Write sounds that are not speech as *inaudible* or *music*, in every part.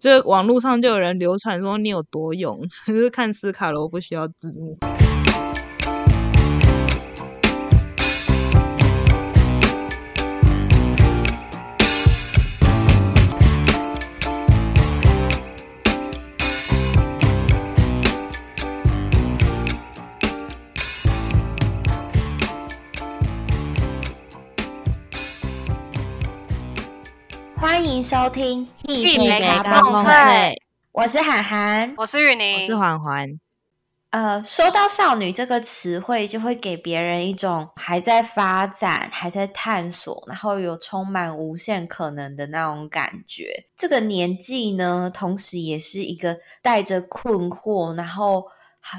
就是网络上就有人流传说你有多勇，*laughs* 就是看斯卡罗不需要字幕。收听《一美卡卡梦我是涵涵。我是雨宁，我是环环，呃，说到少女这个词汇，就会给别人一种还在发展、还在探索，然后有充满无限可能的那种感觉。这个年纪呢，同时也是一个带着困惑，然后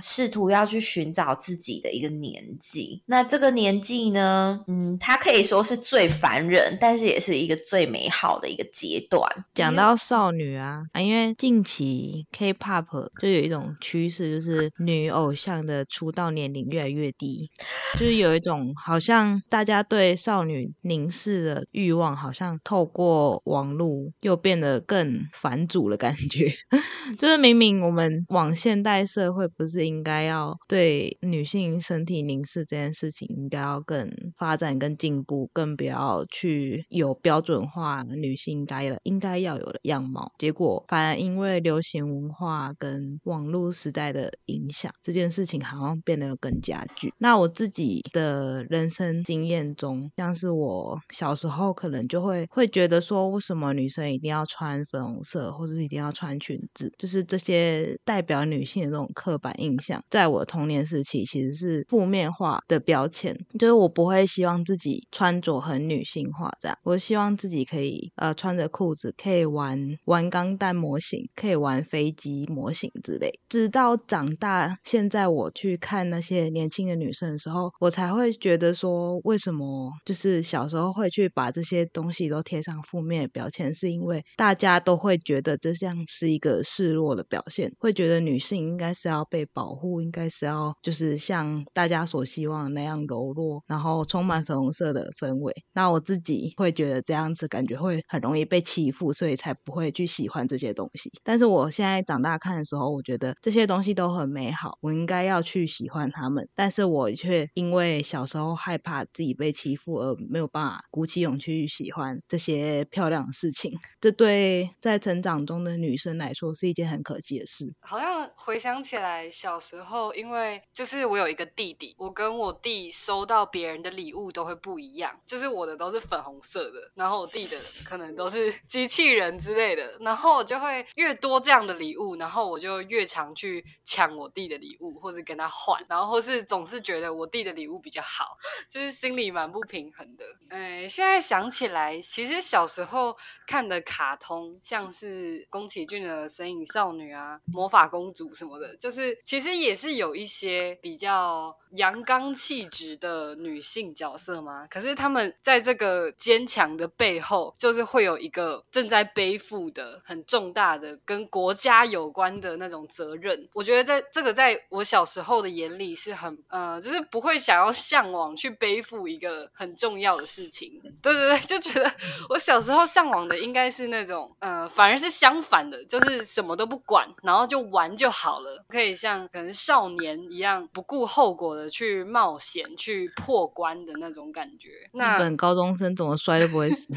试图要去寻找自己的一个年纪。那这个年纪呢，嗯，它可以说是最烦人，但是也是一个最美好的一个阶段。讲到少女啊，啊，因为近期 K-pop 就有一种趋势，就是女偶像的出道年龄越来越低，就是有一种好像大家对少女凝视的欲望，好像透过网络又变得更反主的感觉。*laughs* 就是明明我们往现代社会，不是应该要对女性身体凝视这件事情，应该要更发展、更进步，更不要去有标准化女性该了应该要有的样貌。结果反而因为流行文化跟网络时代的影响，这件事情好像变得更加剧。那我自己的人生经验中，像是我小时候可能就会会觉得说，为什么女生一定要穿粉红色，或者是一定要穿裙子，就是这些代表女性的这种刻板印象，在我童年时期其实是负面化的标签，就是我不会希望自己穿着很女性化这样，我希望自己可以呃穿着裤子可以玩玩钢弹模型，可以玩飞机模型之类。直到长大，现在我去看那些年轻的女生的时候，我才会觉得说，为什么就是小时候会去把这些东西都贴上负面的标签，是因为大家都会觉得这像是一个示弱的表现，会觉得女性应该是要被保护，应该是要就是像大家所希望的那样柔弱，然后充满粉红色的氛围。那我自己会觉得这样子感觉会很容易被欺负，所以才不会去喜欢这些东西。但是我现在长大看的时候，我觉得这些东西都很美好，我应该要去喜欢他们。但是我却因为小时候害怕自己被欺负，而没有办法鼓起勇气去喜欢这些漂亮的事情。这对在成长中的女生来说是一件很可惜的事。好像回想起来，小时候因为就是我有一个弟弟，我跟我弟收到别人的礼物都会不一样，就是我的都是粉红色的，然后我弟的可能都是 *laughs* 机器人之类的，然后我就会越多这样的礼物，然后我就越常去抢我弟的礼物，或者跟他换，然后或是总是觉得我弟的礼物比较好，就是心里蛮不平衡的。哎，现在想起来，其实小时候看的卡通，像是宫崎骏的《神隐少女》啊、魔法公主什么的，就是其实也是有一些比较阳刚气质的女性角色嘛。可是他们在这个坚强的背后，就是会有一个正在背负的很重大的跟国家有关的那种责任。我觉得在这个在我小时候的眼里是很呃，就是不会想要向往去背负一个很重要的事情。对对对，就觉得我小时候向往的应该是那种呃，反而是相反的，就是什么都不管，然后就玩就好了，可以像可能少年一样不顾后果的去冒险、去破关的那种感觉。日那本高中生怎么摔都不会死。*laughs*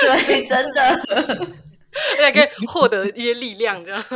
对，真的。也可以获得一些力量，这样。*laughs*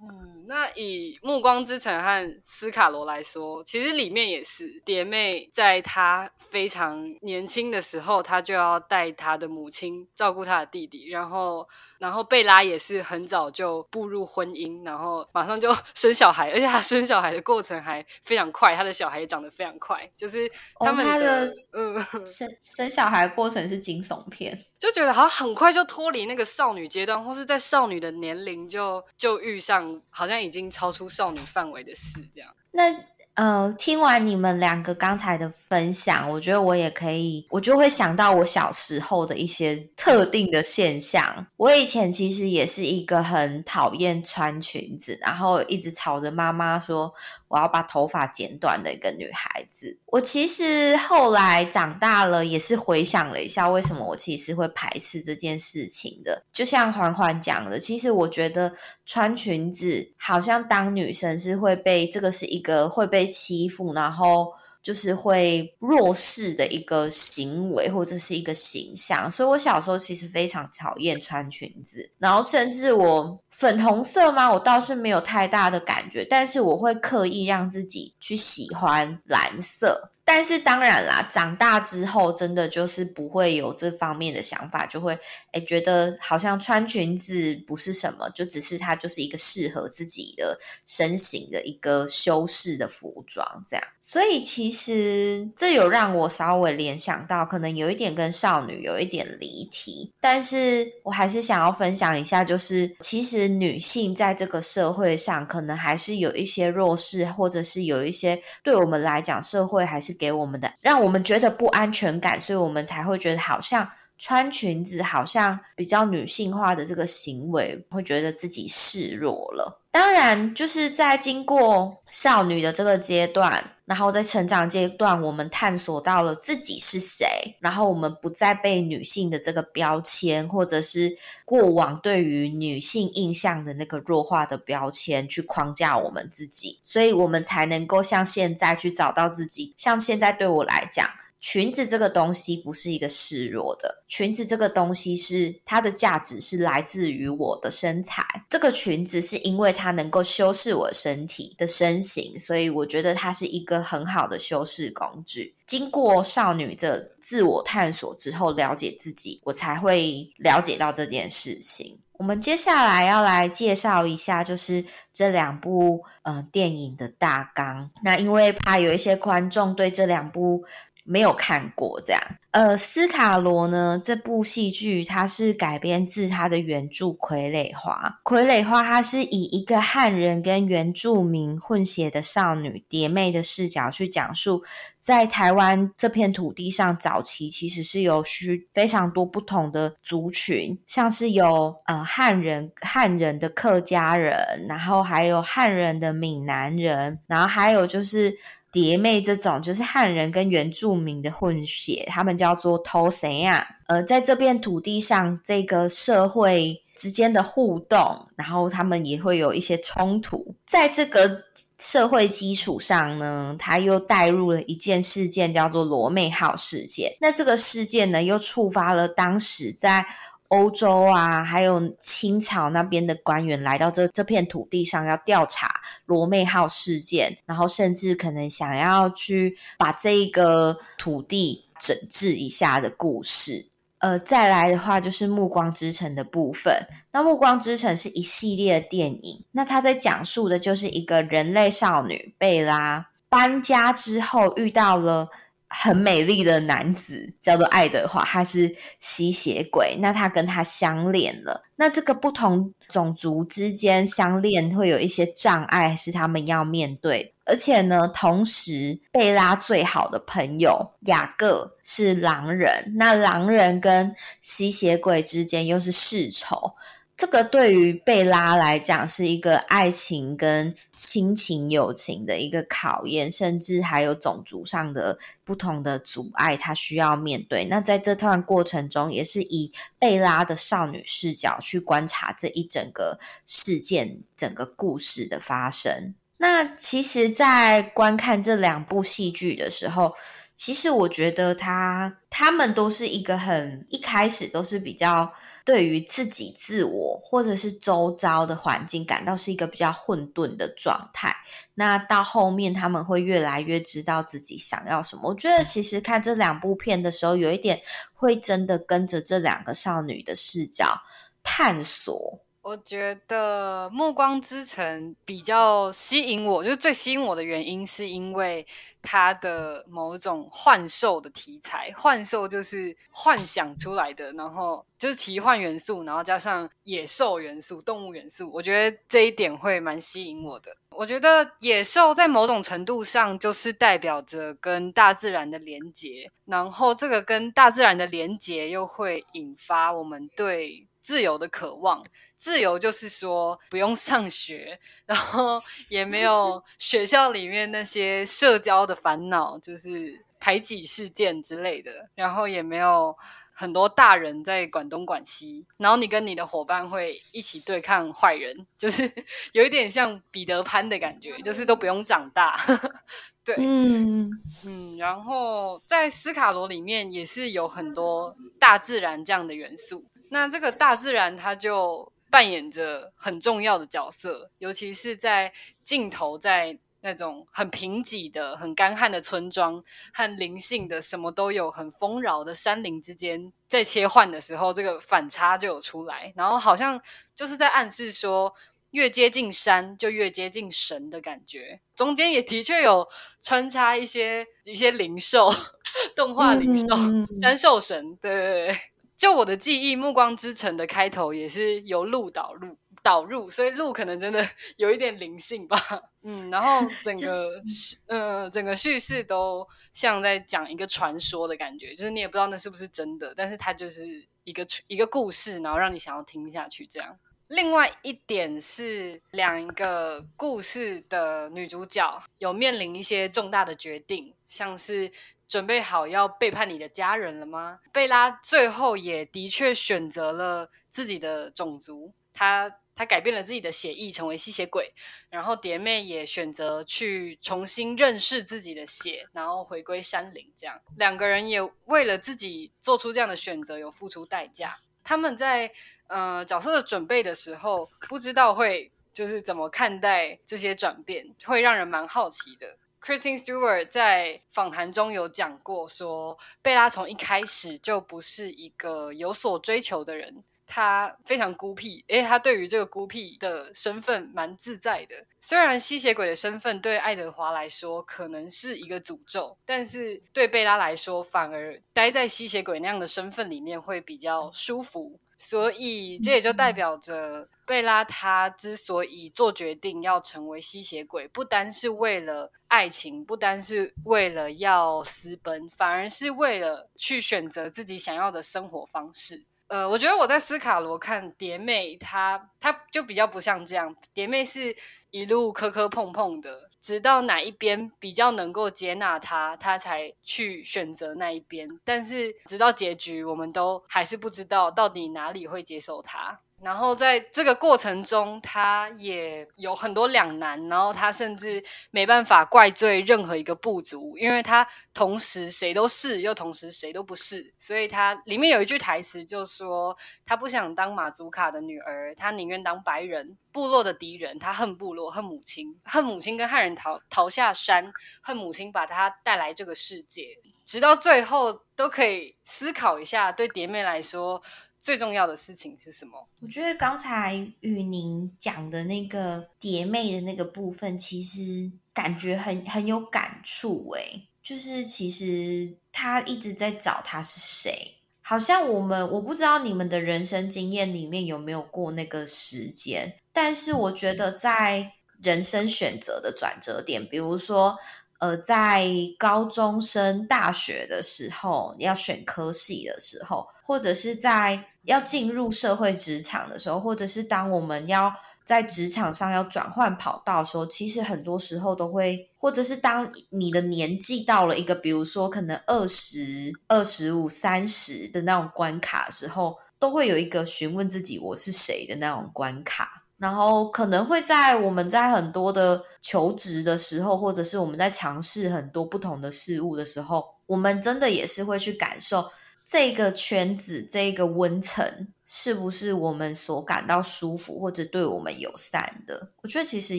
嗯，那以《暮光之城》和斯卡罗来说，其实里面也是蝶妹，在她非常年轻的时候，她就要带她的母亲照顾她的弟弟，然后，然后贝拉也是很早就步入婚姻，然后马上就 *laughs* 生小孩，而且她生小孩的过程还非常快，她的小孩也长得非常快，就是他们哦她的嗯。生生小孩的过程是惊悚片，就觉得好像很快就脱离那个少女阶段，或是在少女的年龄就就遇上好像已经超出少女范围的事，这样。那呃，听完你们两个刚才的分享，我觉得我也可以，我就会想到我小时候的一些特定的现象。我以前其实也是一个很讨厌穿裙子，然后一直吵着妈妈说我要把头发剪短的一个女孩子。我其实后来长大了，也是回想了一下，为什么我其实会排斥这件事情的。就像环环讲的，其实我觉得穿裙子好像当女生是会被这个是一个会被。欺负，然后就是会弱势的一个行为或者是一个形象，所以我小时候其实非常讨厌穿裙子，然后甚至我粉红色吗？我倒是没有太大的感觉，但是我会刻意让自己去喜欢蓝色。但是当然啦，长大之后真的就是不会有这方面的想法，就会诶觉得好像穿裙子不是什么，就只是它就是一个适合自己的身形的一个修饰的服装这样。所以其实这有让我稍微联想到，可能有一点跟少女有一点离题，但是我还是想要分享一下，就是其实女性在这个社会上，可能还是有一些弱势，或者是有一些对我们来讲，社会还是。给我们的，让我们觉得不安全感，所以我们才会觉得好像穿裙子好像比较女性化的这个行为，会觉得自己示弱了。当然，就是在经过少女的这个阶段，然后在成长阶段，我们探索到了自己是谁，然后我们不再被女性的这个标签，或者是过往对于女性印象的那个弱化的标签去框架我们自己，所以我们才能够像现在去找到自己。像现在对我来讲。裙子这个东西不是一个示弱的，裙子这个东西是它的价值是来自于我的身材。这个裙子是因为它能够修饰我身体的身形，所以我觉得它是一个很好的修饰工具。经过少女的自我探索之后，了解自己，我才会了解到这件事情。我们接下来要来介绍一下，就是这两部呃电影的大纲。那因为怕有一些观众对这两部。没有看过这样，呃，斯卡罗呢？这部戏剧它是改编自他的原著《傀儡花》。《傀儡花》它是以一个汉人跟原住民混血的少女蝶妹的视角去讲述，在台湾这片土地上，早期其实是有许非常多不同的族群，像是有呃汉人、汉人的客家人，然后还有汉人的闽南人，然后还有就是。蝶妹这种就是汉人跟原住民的混血，他们叫做偷谁呀？呃，在这片土地上，这个社会之间的互动，然后他们也会有一些冲突。在这个社会基础上呢，他又带入了一件事件，叫做罗妹号事件。那这个事件呢，又触发了当时在。欧洲啊，还有清朝那边的官员来到这这片土地上，要调查罗妹号事件，然后甚至可能想要去把这一个土地整治一下的故事。呃，再来的话就是《暮光之城》的部分。那《暮光之城》是一系列的电影，那它在讲述的就是一个人类少女贝拉搬家之后遇到了。很美丽的男子叫做爱德华，他是吸血鬼。那他跟他相恋了。那这个不同种族之间相恋会有一些障碍，是他们要面对。而且呢，同时贝拉最好的朋友雅各是狼人，那狼人跟吸血鬼之间又是世仇。这个对于贝拉来讲是一个爱情跟亲情友情的一个考验，甚至还有种族上的不同的阻碍，他需要面对。那在这段过程中，也是以贝拉的少女视角去观察这一整个事件、整个故事的发生。那其实，在观看这两部戏剧的时候，其实我觉得他他们都是一个很一开始都是比较。对于自己、自我或者是周遭的环境感到是一个比较混沌的状态，那到后面他们会越来越知道自己想要什么。我觉得其实看这两部片的时候，有一点会真的跟着这两个少女的视角探索。我觉得《暮光之城》比较吸引我，就是最吸引我的原因，是因为它的某种幻兽的题材。幻兽就是幻想出来的，然后就是奇幻元素，然后加上野兽元素、动物元素。我觉得这一点会蛮吸引我的。我觉得野兽在某种程度上就是代表着跟大自然的连结，然后这个跟大自然的连结又会引发我们对自由的渴望。自由就是说不用上学，然后也没有 *laughs* 学校里面那些社交的烦恼，就是排挤事件之类的，然后也没有很多大人在管东管西，然后你跟你的伙伴会一起对抗坏人，就是 *laughs* 有一点像彼得潘的感觉，就是都不用长大。*laughs* 对，嗯嗯，然后在斯卡罗里面也是有很多大自然这样的元素，那这个大自然它就。扮演着很重要的角色，尤其是在镜头在那种很贫瘠的、很干旱的村庄和灵性的什么都有、很丰饶的山林之间在切换的时候，这个反差就有出来。然后好像就是在暗示说，越接近山就越接近神的感觉。中间也的确有穿插一些一些灵兽、*laughs* 动画灵兽、山兽神，对对对。就我的记忆，《暮光之城》的开头也是由鹿导入导入，所以鹿可能真的有一点灵性吧。嗯，然后 *laughs* 整个呃整个叙事都像在讲一个传说的感觉，就是你也不知道那是不是真的，但是它就是一个一个故事，然后让你想要听下去。这样，另外一点是两个故事的女主角有面临一些重大的决定，像是。准备好要背叛你的家人了吗？贝拉最后也的确选择了自己的种族，他他改变了自己的血裔，成为吸血鬼。然后蝶妹也选择去重新认识自己的血，然后回归山林。这样两个人也为了自己做出这样的选择，有付出代价。他们在呃角色的准备的时候，不知道会就是怎么看待这些转变，会让人蛮好奇的。Kristen Stewart 在访谈中有讲过，说贝拉从一开始就不是一个有所追求的人，她非常孤僻，诶，他对于这个孤僻的身份蛮自在的。虽然吸血鬼的身份对爱德华来说可能是一个诅咒，但是对贝拉来说，反而待在吸血鬼那样的身份里面会比较舒服。所以，这也就代表着贝拉她之所以做决定要成为吸血鬼，不单是为了爱情，不单是为了要私奔，反而是为了去选择自己想要的生活方式。呃，我觉得我在斯卡罗看蝶妹，她她就比较不像这样，蝶妹是一路磕磕碰碰的。直到哪一边比较能够接纳他，他才去选择那一边。但是直到结局，我们都还是不知道到底哪里会接受他。然后在这个过程中，他也有很多两难，然后他甚至没办法怪罪任何一个部族，因为他同时谁都是，又同时谁都不是。所以他里面有一句台词就说：“他不想当马祖卡的女儿，他宁愿当白人部落的敌人。他恨部落，恨母亲，恨母亲跟汉人逃逃下山，恨母亲把他带来这个世界。直到最后，都可以思考一下，对蝶妹来说。”最重要的事情是什么？我觉得刚才雨宁讲的那个蝶妹的那个部分，其实感觉很很有感触诶。就是其实他一直在找他是谁，好像我们我不知道你们的人生经验里面有没有过那个时间，但是我觉得在人生选择的转折点，比如说呃，在高中升大学的时候，要选科系的时候。或者是在要进入社会职场的时候，或者是当我们要在职场上要转换跑道的时候，其实很多时候都会，或者是当你的年纪到了一个，比如说可能二十二、十五、三十的那种关卡时候，都会有一个询问自己我是谁的那种关卡。然后可能会在我们在很多的求职的时候，或者是我们在尝试很多不同的事物的时候，我们真的也是会去感受。这个圈子，这个温层，是不是我们所感到舒服或者对我们友善的？我觉得其实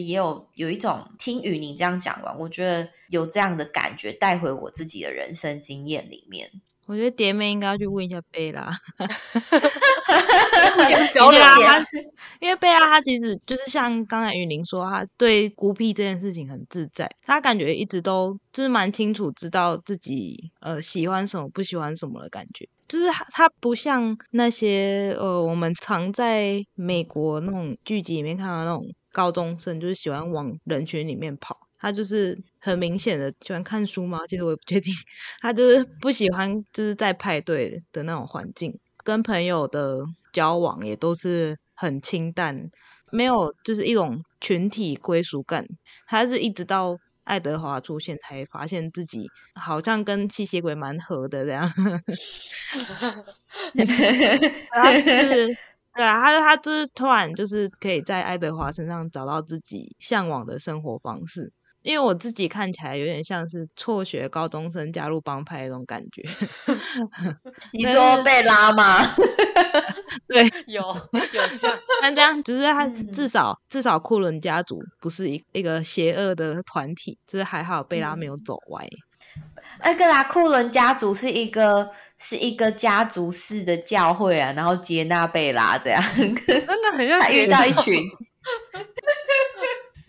也有有一种听雨宁这样讲完，我觉得有这样的感觉带回我自己的人生经验里面。我觉得蝶妹应该要去问一下贝拉，互相交流对啊点他因为贝拉她其实就是像刚才雨林说，她对孤僻这件事情很自在，她感觉一直都就是蛮清楚知道自己呃喜欢什么不喜欢什么的感觉。就是他他不像那些呃我们常在美国那种剧集里面看到那种高中生，就是喜欢往人群里面跑。他就是很明显的喜欢看书吗？其实我也不确定。*laughs* 他就是不喜欢就是在派对的那种环境，跟朋友的交往也都是很清淡，没有就是一种群体归属感。他是一直到爱德华出现才发现自己好像跟吸血鬼蛮合的这样。*laughs* *laughs* 他就是对啊，他他就是突然就是可以在爱德华身上找到自己向往的生活方式。因为我自己看起来有点像是辍学高中生加入帮派那种感觉，*laughs* 你说贝拉吗？*laughs* 对，*laughs* 有有像，但这样就是他嗯至少、至少库伦家族不是一一个邪恶的团体，就是还好贝拉没有走歪。那个啦，库伦家族是一个是一个家族式的教会啊，然后接纳贝拉这样，真的很像他遇到一群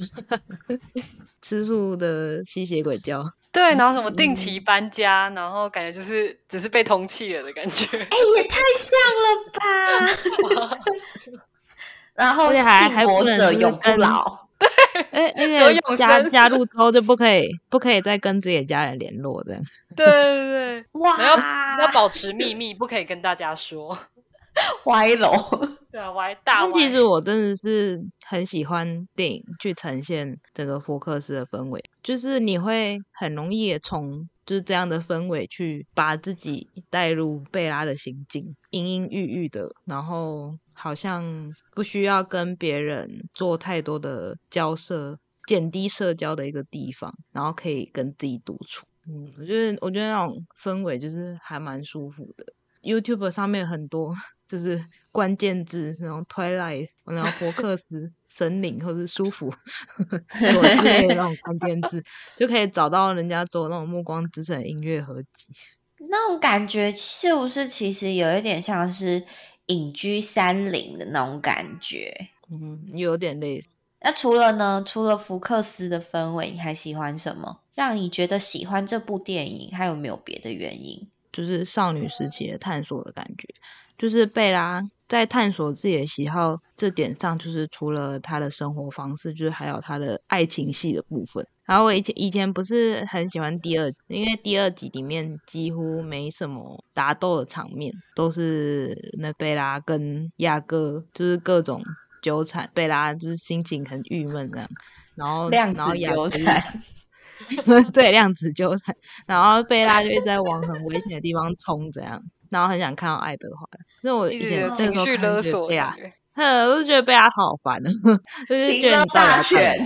*laughs* 吃素的吸血鬼教，对，然后什么定期搬家，然后感觉就是只是被通气了的感觉。哎、也太像了吧！*laughs* 然后还信还者永不跟老，哎，而 *laughs* 有且加加入之后就不可以不可以再跟自己的家人联络这样。对对对，哇，然后要保持秘密，不可以跟大家说。*laughs* 歪楼。对啊，歪大。其实我真的是很喜欢电影去呈现整个福克斯的氛围，就是你会很容易也从就是这样的氛围去把自己带入贝拉的心境，阴阴郁郁的，然后好像不需要跟别人做太多的交涉，减低社交的一个地方，然后可以跟自己独处。嗯，我觉得我觉得那种氛围就是还蛮舒服的。YouTube 上面很多就是关键字，然后 Twilight，然后福克斯、森林或者是舒服 *laughs* 之类的那种关键字，就可以找到人家做那种《暮光之城》音乐合集。那种感觉是不是其实有一点像是隐居山林的那种感觉？嗯，有点类似。那除了呢？除了福克斯的氛围，你还喜欢什么？让你觉得喜欢这部电影？还有没有别的原因？就是少女时期的探索的感觉。就是贝拉在探索自己的喜好这点上，就是除了她的生活方式，就是还有她的爱情戏的部分。然后我以前以前不是很喜欢第二，因为第二集里面几乎没什么打斗的场面，都是那贝拉跟亚哥就是各种纠缠，贝拉就是心情很郁闷这样，然后量子纠缠，*laughs* 对，量子纠缠。然后贝拉就一直在往很危险的地方冲，这样，然后很想看到爱德华。所以我一直以前有情这个时候勒索的感，觉。呵，我就觉得贝拉好烦哦，就是觉得大要全干嘛，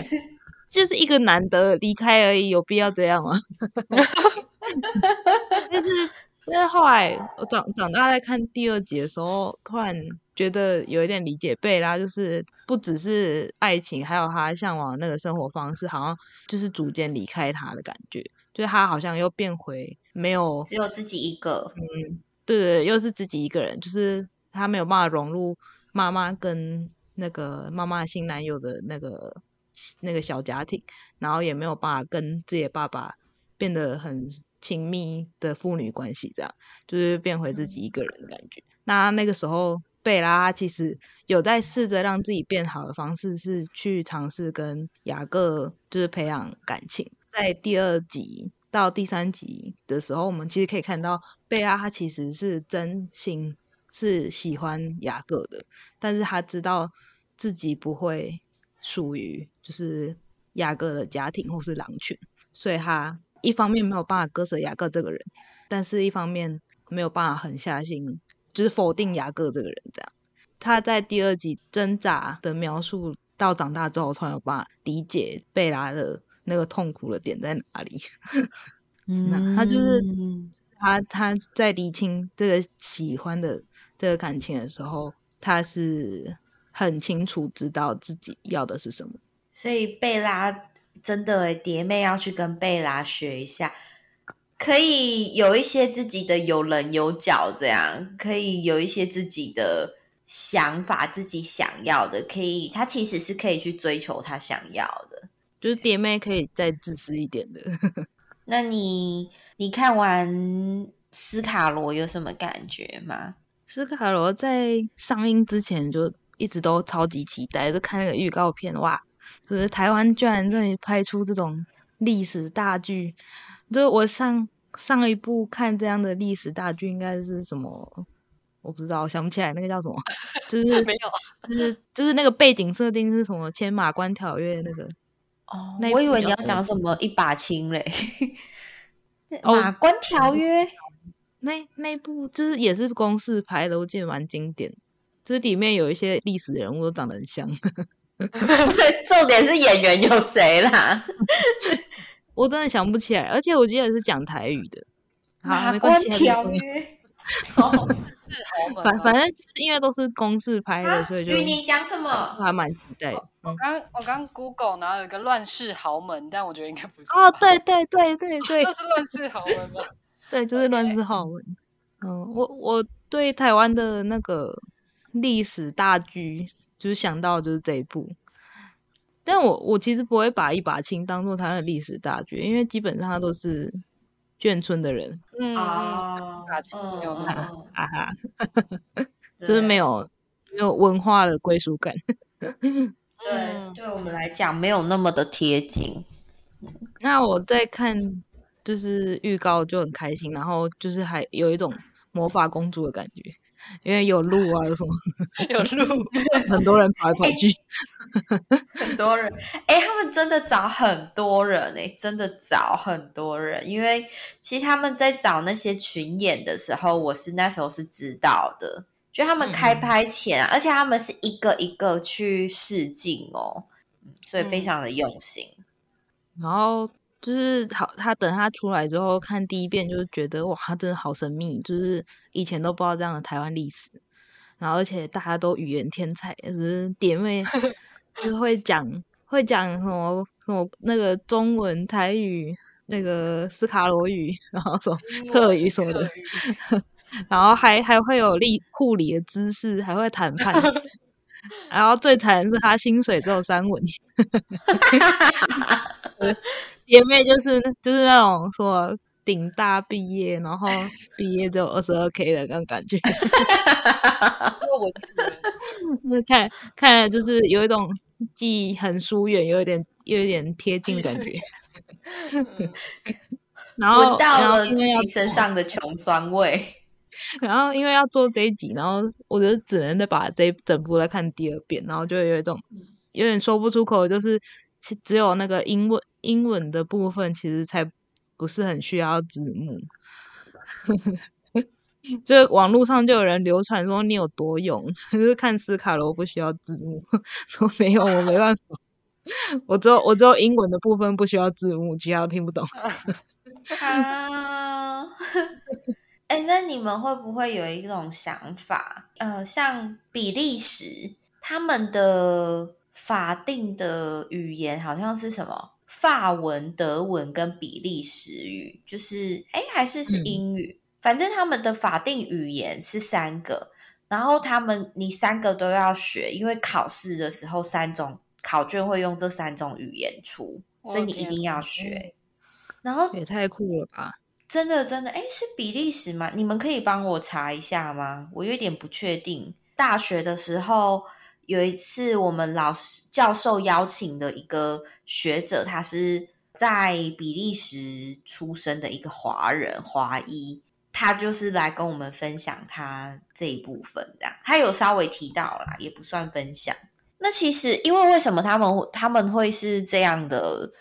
就是一个难得离开而已，有必要这样吗？*laughs* 就是，但是后来我长长大在看第二集的时候，突然觉得有一点理解贝拉，就是不只是爱情，还有他向往那个生活方式，好像就是逐渐离开他的感觉，就是他好像又变回没有只有自己一个。对对对，又是自己一个人，就是他没有办法融入妈妈跟那个妈妈新男友的那个那个小家庭，然后也没有办法跟自己的爸爸变得很亲密的父女关系，这样就是变回自己一个人的感觉。那那个时候，贝拉其实有在试着让自己变好的方式，是去尝试跟雅各就是培养感情。在第二集到第三集的时候，我们其实可以看到贝拉她其实是真心是喜欢雅各的，但是她知道自己不会属于就是雅各的家庭或是狼群，所以她一方面没有办法割舍雅各这个人，但是一方面没有办法狠下心，就是否定雅各这个人。这样，他在第二集挣扎的描述到长大之后，突然有办法理解贝拉的那个痛苦的点在哪里。*laughs* 那他就是嗯他他在理清这个喜欢的这个感情的时候，他是很清楚知道自己要的是什么。所以贝拉真的诶，蝶妹要去跟贝拉学一下，可以有一些自己的有棱有角，这样可以有一些自己的想法，自己想要的，可以他其实是可以去追求他想要的。就是爹妹可以再自私一点的。*laughs* 那你你看完斯卡罗有什么感觉吗？斯卡罗在上映之前就一直都超级期待，就看那个预告片，哇，就是台湾居然这里拍出这种历史大剧。就是我上上一部看这样的历史大剧，应该是什么？我不知道，想不起来那个叫什么。*laughs* 就是没有，就是就是那个背景设定是什么？千马关条约那个。哦我以为你要讲什么一把青嘞。*laughs* 哦马关条约，那那部就是也是公式牌的，我记得蛮经典。就是里面有一些历史人物都长得很像，*laughs* *laughs* 重点是演员有谁啦？我真的想不起来。而且我记得是讲台语的。好，马关没关系，条约。*laughs* 哦，是豪门反反正就是因为都是公式拍的，所以就与你讲什么？还蛮期待我刚我刚 Google 然后有一个乱世豪门，但我觉得应该不是哦，对对对对对这是乱世豪门吗？*laughs* 对，就是乱世豪门。嗯，我我对台湾的那个历史大剧，就是想到就是这一部。但我我其实不会把一把青当做它的历史大剧，因为基本上它都是眷村的人，嗯，啊没有他，啊哈哈，*laughs* 嗯就是没有没有文化的归属感。*laughs* 对，嗯对我们来讲没有那么的贴近。那我在看就是预告就很开心，然后就是还有一种魔法公主的感觉，因为有路啊，有什么 *laughs* 有路，很多人跑来跑去。很多人，哎、他们真的找很多人哎、真的找很多人，因为其实他们在找那些群演的时候，我是那时候是知道的，就他们开嗯拍前、啊，而且他们是一个一个去试镜哦，嗯所以非嗯常的用心。然后就是好，他等他出来之后看第一遍，就是觉得哇，他真的好神秘，就是以前都不知道这样的台湾历史。然后而且大家都语言天才，就是点妹 *laughs* 就是会讲会讲什么什么那个中文、台语、那个斯卡罗语，然后什么客语什么的 *laughs* 然后还还会有理护理的知识，还会谈判。*laughs* 然后最惨的是他薪水只有三文，姐妹就是就是那种说顶大毕业，然后毕业只有二十二 k 的那种感觉，有文字的，就是看看来就是有一种既很疏远，又有点又有点贴近感觉。嗯 *laughs* 然后闻到了自己身上的穷酸味。*laughs* 然后因为要做这一集，然后我就只能再把这一整部再看第二遍，然后就有一种有点说不出口，就是其只有那个英文英文的部分，其实才不是很需要字幕。*laughs* 就是网络上就有人流传说你有多勇，就是看斯卡罗不需要字幕，*laughs* 说没有我没办法，我只有我只有英文的部分不需要字幕，其他都听不懂。啊，哎、那你们会不会有一种想法？呃，像比利时，他们的法定的语言好像是什么？法文、德文跟比利时语，就是哎，还是是嗯英语？反正他们的法定语言是三个，然后他们你三个都要学，因为考试的时候三种考卷会用这三种语言出，所以你一定要学。然后也太酷了吧！真的真的，哎，是比利时吗？你们可以帮我查一下吗？我有点不确定。大学的时候有一次，我们老师教授邀请的一个学者，他是在比利时出生的一个华人华裔，他就是来跟我们分享他这一部分，这样他有稍微提到啦，也不算分享。那其实，因为为什么他们他们会是这样的？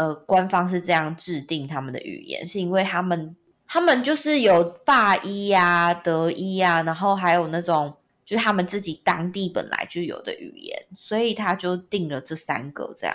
呃，官方是这样制定他们的语言，是因为他们他们就是有法医呀、德医呀、然后还有那种就是他们自己当地本来就有的语言，所以他就定了这三个这样。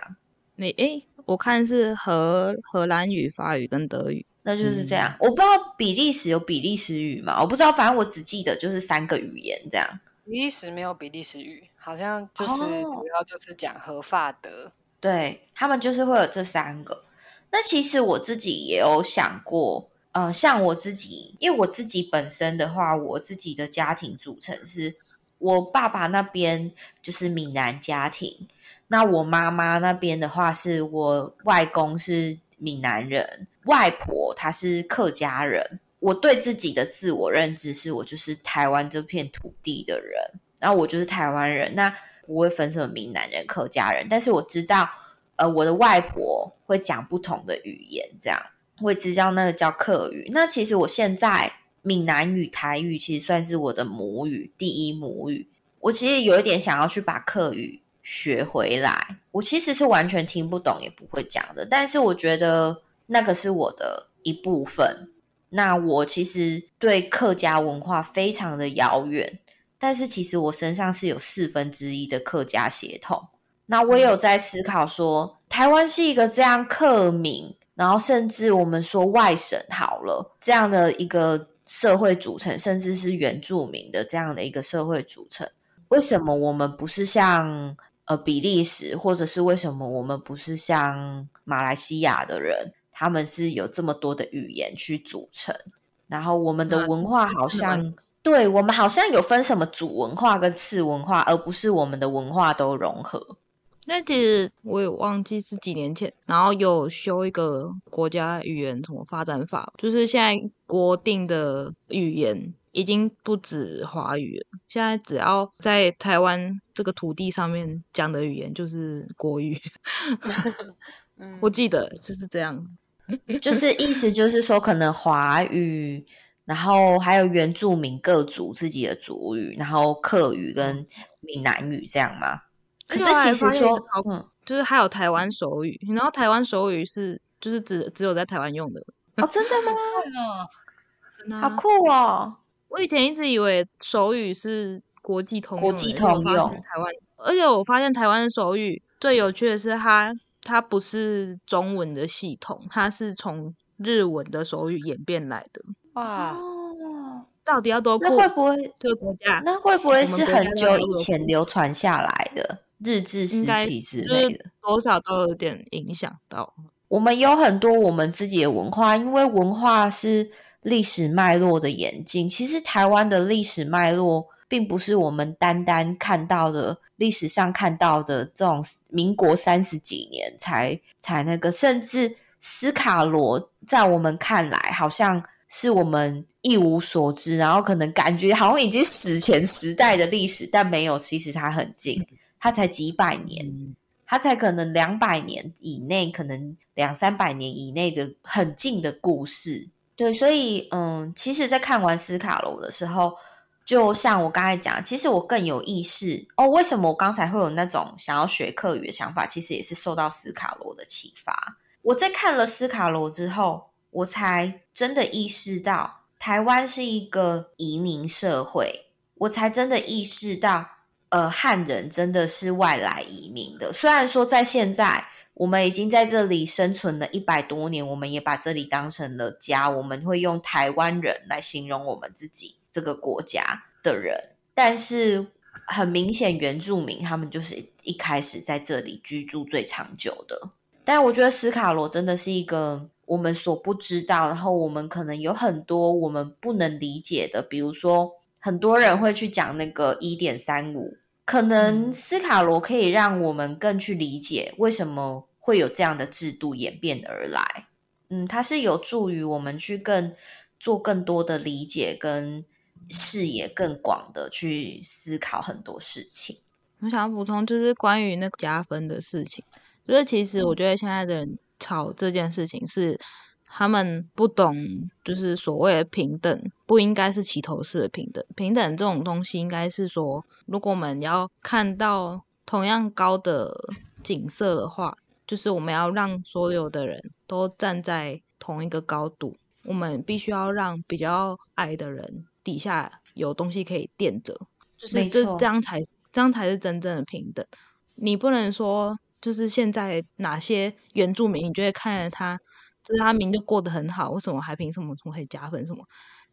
你诶，我看是荷荷兰语、法语跟德语。那就是这样，我不知道比利时有比利时语吗？我不知道，反正我只记得就是三个语言这样。比利时没有比利时语，好像就是哦主要就是讲荷法德。对他们就是会有这三个。那其实我自己也有想过，呃，像我自己，因为我自己本身的话，我自己的家庭组成是，我爸爸那边就是闽南家庭，那我妈妈那边的话，是我外公是闽南人，外婆她是客家人。我对自己的自我认知是我就是台湾这片土地的人，然后我就是台湾人，那不会分什么闽南人、客家人，但是我知道，呃，我的外婆会讲不同的语言，这样会知道那个叫客语。那其实我现在闽南语、台语其实算是我的母语，第一母语。我其实有一点想要去把客语学回来。我其实是完全听不懂也不会讲的，但是我觉得那个是我的一部分。那我其实对客家文化非常的遥远，但是其实我身上是有四分之一的客家血统。那我有在思考说，台湾是一个这样客民，然后甚至我们说外省好了这样的一个社会组成，甚至是原住民的这样的一个社会组成，为什么我们不是像呃比利时，或者是为什么我们不是像马来西亚的人？他们是有这么多的语言去组成，然后我们的文化好像对我们好像有分什么主文化跟次文化，而不是我们的文化都融合。那其实我也忘记是几年前，然后有修一个国家语言什么发展法，就是现在国定的语言已经不止华语了，现在只要在台湾这个土地上面讲的语言就是国语。*laughs* 我记得就是这样。就是意思就是说，可能华语，然后还有原住民各族自己的族语，然后客语跟闽南语这样吗？可是其实说，嗯，就是还有台湾手语，然后台湾手语是就是只只有在台湾用的哦，真的吗？好酷哦！我以前一直以为手语是国际通用国际通用台湾，而且我发现台湾手语最有趣的是它。它不是中文的系统，它是从日文的手语演变来的。哇，到底要多？那会不会这个国家？那会不会是很久以前流传下来的日治时期之类的？多少都有点影响到。我们有很多我们自己的文化，因为文化是历史脉络的演进。其实台湾的历史脉络。并不是我们单单看到的历史上看到的这种民国三十几年才才那个，甚至斯卡罗在我们看来好像是我们一无所知，然后可能感觉好像已经史前时代的历史，但没有，其实它很近，它才几百年，它才可能两百年以内，可能两三百年以内的很近的故事。对，所以嗯，其实，在看完斯卡罗的时候。就像我刚才讲，其实我更有意识哦。为什么我刚才会有那种想要学课语的想法？其实也是受到斯卡罗的启发。我在看了斯卡罗之后，我才真的意识到台湾是一个移民社会。我才真的意识到，呃，汉人真的是外来移民的。虽然说在现在我们已经在这里生存了一百多年，我们也把这里当成了家，我们会用台湾人来形容我们自己。这个国家的人，但是很明显，原住民他们就是一开始在这里居住最长久的。但我觉得斯卡罗真的是一个我们所不知道，然后我们可能有很多我们不能理解的，比如说很多人会去讲那个一点三五，可能斯卡罗可以让我们更去理解为什么会有这样的制度演变而来。嗯，它是有助于我们去更做更多的理解跟。视野更广的去思考很多事情。我想要补充，就是关于那个加分的事情。就是其实我觉得现在的人吵这件事情，是他们不懂，就是所谓的平等，不应该是齐头式的平等。平等这种东西，应该是说，如果我们要看到同样高的景色的话，就是我们要让所有的人都站在同一个高度。我们必须要让比较矮的人。底下有东西可以垫着，就是这这样才这样才是真正的平等。你不能说就是现在哪些原住民，你就会看着他，就是他名就过得很好，为什么还凭什么可以加分什么？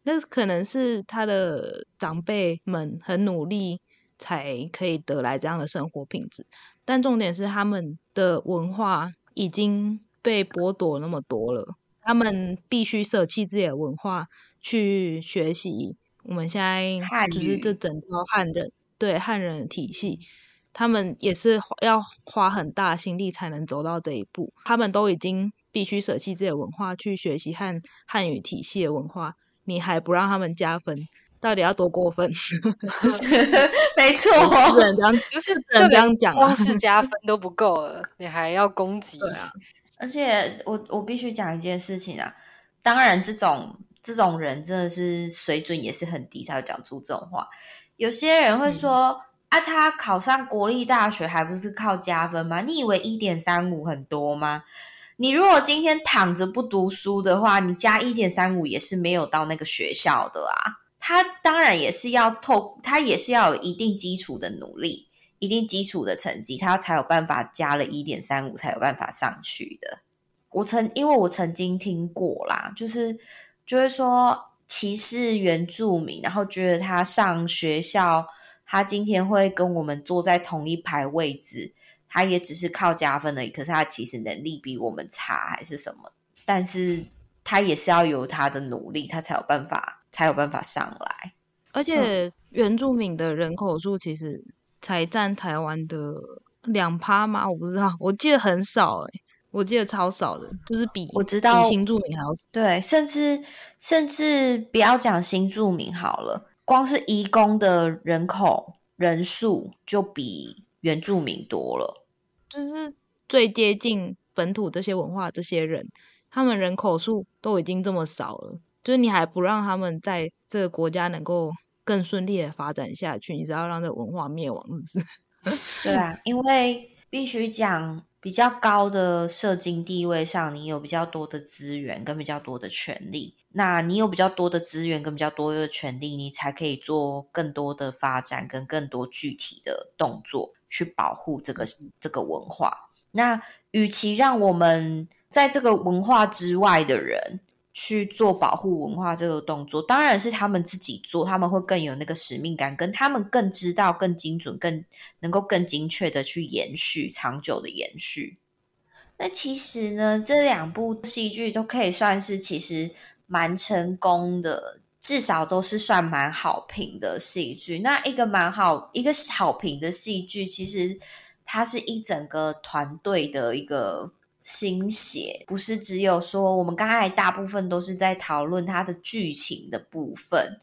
那可能是他的长辈们很努力才可以得来这样的生活品质。但重点是他们的文化已经被剥夺那么多了，他们必须舍弃自己的文化去学习我们现在就是这整套汉人对汉人的体系，他们也是要花很大心力才能走到这一步。他们都已经必须舍弃自己的文化去学习汉汉语体系的文化，你还不让他们加分，到底要多过分？*laughs* 没错，只能这样，就是只能这样讲啊光是加分都不够了，你还要攻击对啊，而且我我必须讲一件事情啊，当然这种这种人真的是水准也是很低，才会讲出这种话。有些人会说、啊，他考上国立大学还不是靠加分吗？你以为一点三五很多吗？你如果今天躺着不读书的话，你加一点三五也是没有到那个学校的啊。他当然也是要透，他也是要有一定基础的努力，一定基础的成绩，他才有办法加了一点三五，才有办法上去的。我曾因为我曾经听过啦，就是就是说歧视原住民，然后觉得他上学校，他今天会跟我们坐在同一排位置，他也只是靠加分而已，可是他其实能力比我们差还是什么？但是他也是要有他的努力，他才有办法，才有办法上来。而且原住民的人口数其实才占台湾的两趴吗？我不知道，我记得很少诶、我记得超少的，就是比我知道比新住民还要对，甚至甚至不要讲新住民好了，光是移工的人口人数就比原住民多了。就是最接近本土这些文化这些人，他们人口数都已经这么少了，就是你还不让他们在这个国家能够更顺利的发展下去，你只要让这个文化灭亡，是不是？对啊，因为必须讲比较高的社经地位上，你有比较多的资源跟比较多的权利。那你有比较多的资源跟比较多的权利，你才可以做更多的发展跟更多具体的动作去保护这个这个文化。那与其让我们在这个文化之外的人去做保护文化这个动作，当然是他们自己做，他们会更有那个使命感，跟他们更知道、更精准、更能够更精确的去延续、长久的延续。那其实呢，这两部戏剧都可以算是其实蛮成功的，至少都是算蛮好评的戏剧。那一个蛮好一个好评的戏剧，其实它是一整个团队的一个心血，不是只有说我们刚才大部分都是在讨论它的剧情的部分。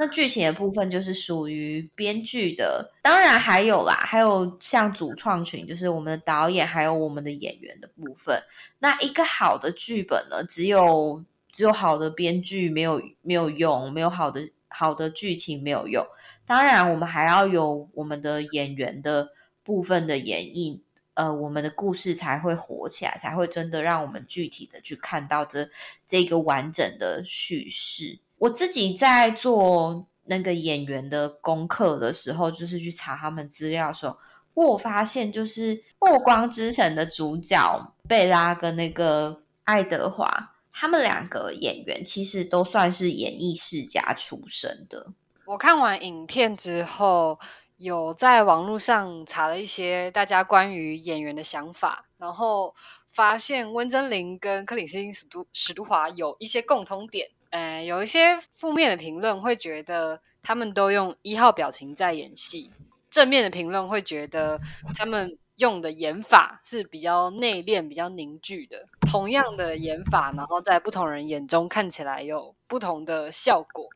那剧情的部分就是属于编剧的，当然还有啦，还有像主创群，就是我们的导演还有我们的演员的部分。那一个好的剧本呢，只有只有好的编剧没有没有用，没有好的好的剧情没有用。当然，我们还要有我们的演员的部分的演绎，呃，我们的故事才会火起来，才会真的让我们具体的去看到这这个完整的叙事。我自己在做那个演员的功课的时候，就是去查他们资料的时候，我发现就是《暮光之城》的主角贝拉跟那个爱德华，他们两个演员其实都算是演艺世家出身的。我看完影片之后，有在网络上查了一些大家关于演员的想法，然后发现温真菱跟克里斯汀史都史都华有一些共通点。呃，有一些负面的评论会觉得他们都用一号表情在演戏，正面的评论会觉得他们用的演法是比较内敛、比较凝聚的。同样的演法，然后在不同人眼中看起来有不同的效果。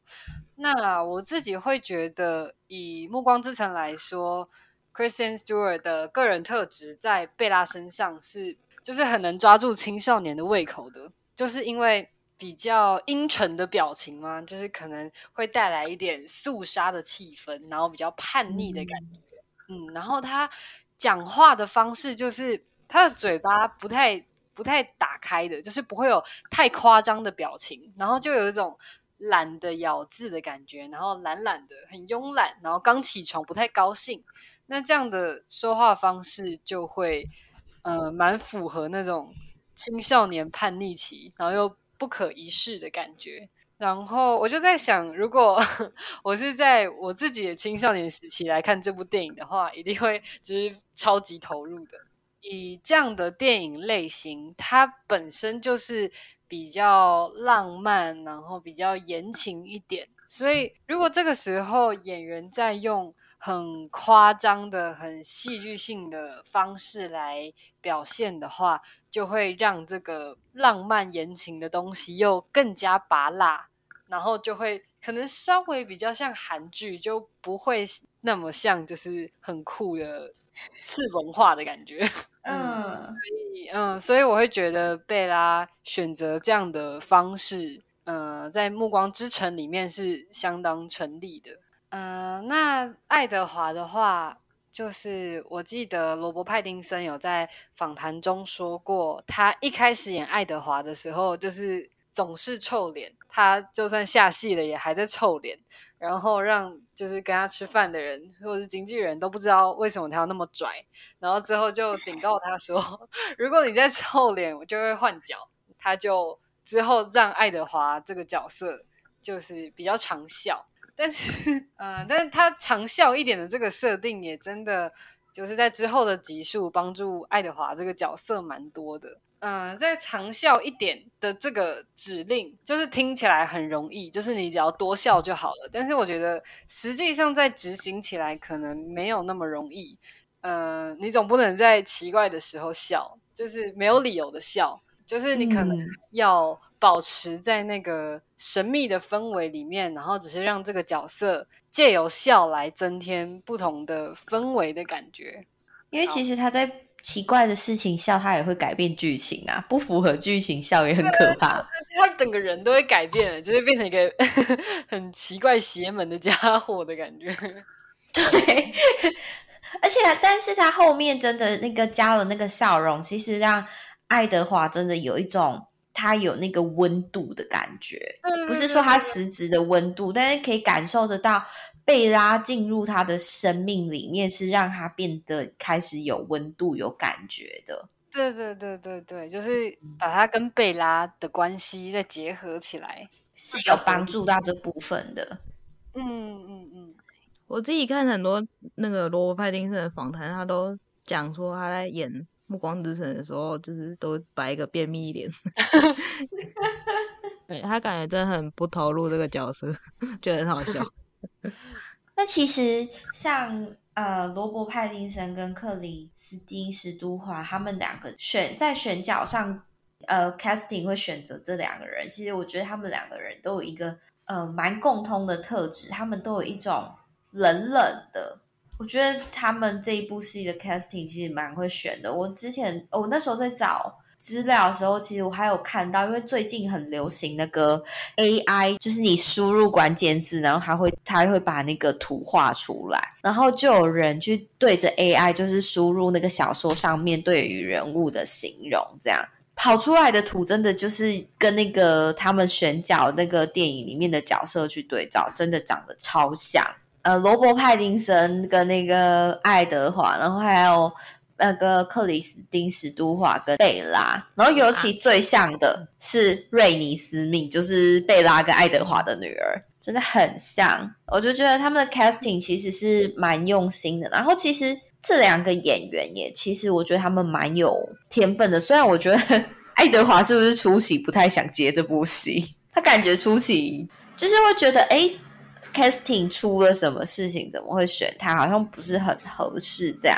那我自己会觉得，以《暮光之城》来说，Christian Stewart 的个人特质在贝拉身上是，就是很能抓住青少年的胃口的，就是因为比较阴沉的表情嘛，就是可能会带来一点肃杀的气氛，然后比较叛逆的感觉。嗯，然后他讲话的方式就是他的嘴巴不太不太打开的，就是不会有太夸张的表情，然后就有一种。懒的咬字的感觉，然后懒懒的，很慵懒，然后刚起床不太高兴，那这样的说话方式就会，呃，蛮符合那种青少年叛逆期，然后又不可一世的感觉。然后我就在想，如果 *laughs* 我是在我自己的青少年时期来看这部电影的话，一定会就是超级投入的。以这样的电影类型，它本身就是比较浪漫，然后比较言情一点，所以如果这个时候演员在用很夸张的、很戏剧性的方式来表现的话，就会让这个浪漫言情的东西又更加拔辣，然后就会可能稍微比较像韩剧，就不会那么像就是很酷的 *laughs* 次文化的感觉。嗯，*laughs* 所以嗯，所以我会觉得贝拉选择这样的方式，呃，在《暮光之城》里面是相当成立的。嗯，那爱德华的话，就是我记得罗伯·派丁森有在访谈中说过，他一开始演爱德华的时候，就是总是臭脸，他就算下戏了，也还在臭脸。然后让就是跟他吃饭的人或者是经纪人都不知道为什么他要那么拽，然后之后就警告他说，*laughs* 如果你再臭脸，我就会换角。他就之后让爱德华这个角色就是比较长笑，但是嗯，但是他长笑一点的这个设定也真的就是在之后的集数帮助爱德华这个角色蛮多的。嗯，在长笑一点的这个指令，就是听起来很容易，就是你只要多笑就好了。但是我觉得实际上在执行起来可能没有那么容易。嗯，你总不能在奇怪的时候笑，就是没有理由的笑，就是你可能要保持在那个神秘的氛围里面，然后只是让这个角色借由笑来增添不同的氛围的感觉。因为其实他在。奇怪的事情笑，他也会改变剧情啊！不符合剧情笑也很可怕。*laughs* 他整个人都会改变，就会变成一个 *laughs* 很奇怪、邪门的家伙的感觉。*laughs* 对，而且但是他后面真的那个加了那个笑容，其实让爱德华真的有一种他有那个温度的感觉，不是说他实质的温度，但是可以感受得到。贝拉进入他的生命里面，是让他变得开始有温度、有感觉的。对对对对对，就是把他跟贝拉的关系再结合起来，是有帮助到这部分的。嗯嗯嗯，我自己看很多那个罗伯·派丁森的访谈，他都讲说他在演《暮光之城》的时候，就是都摆一个便秘脸。*laughs* 对他感觉真的很不投入这个角色，*laughs* 觉得很好笑。*laughs* 那其实像呃罗伯·派丁森跟克里斯汀·史都华他们两个选在选角上，呃，casting 会选择这两个人。其实我觉得他们两个人都有一个呃蛮共通的特质，他们都有一种冷冷的。我觉得他们这一部戏的 casting 其实蛮会选的。我之前我那时候在找。资料的时候，其实我还有看到，因为最近很流行那个 AI，就是你输入关键字，然后它会它会把那个图画出来，然后就有人去对着 AI，就是输入那个小说上面对于人物的形容，这样跑出来的图真的就是跟那个他们选角那个电影里面的角色去对照，真的长得超像。呃，罗伯·派丁森跟那个爱德华，然后还有。那个克里斯汀·史都华跟贝拉，然后尤其最像的是瑞尼斯命，就是贝拉跟爱德华的女儿，真的很像。我就觉得他们的 casting 其实是蛮用心的。然后其实这两个演员也，其实我觉得他们蛮有天分的。虽然我觉得爱德华是不是初期不太想接这部戏，他感觉初期就是会觉得，哎，casting 出了什么事情，怎么会选他？好像不是很合适这样。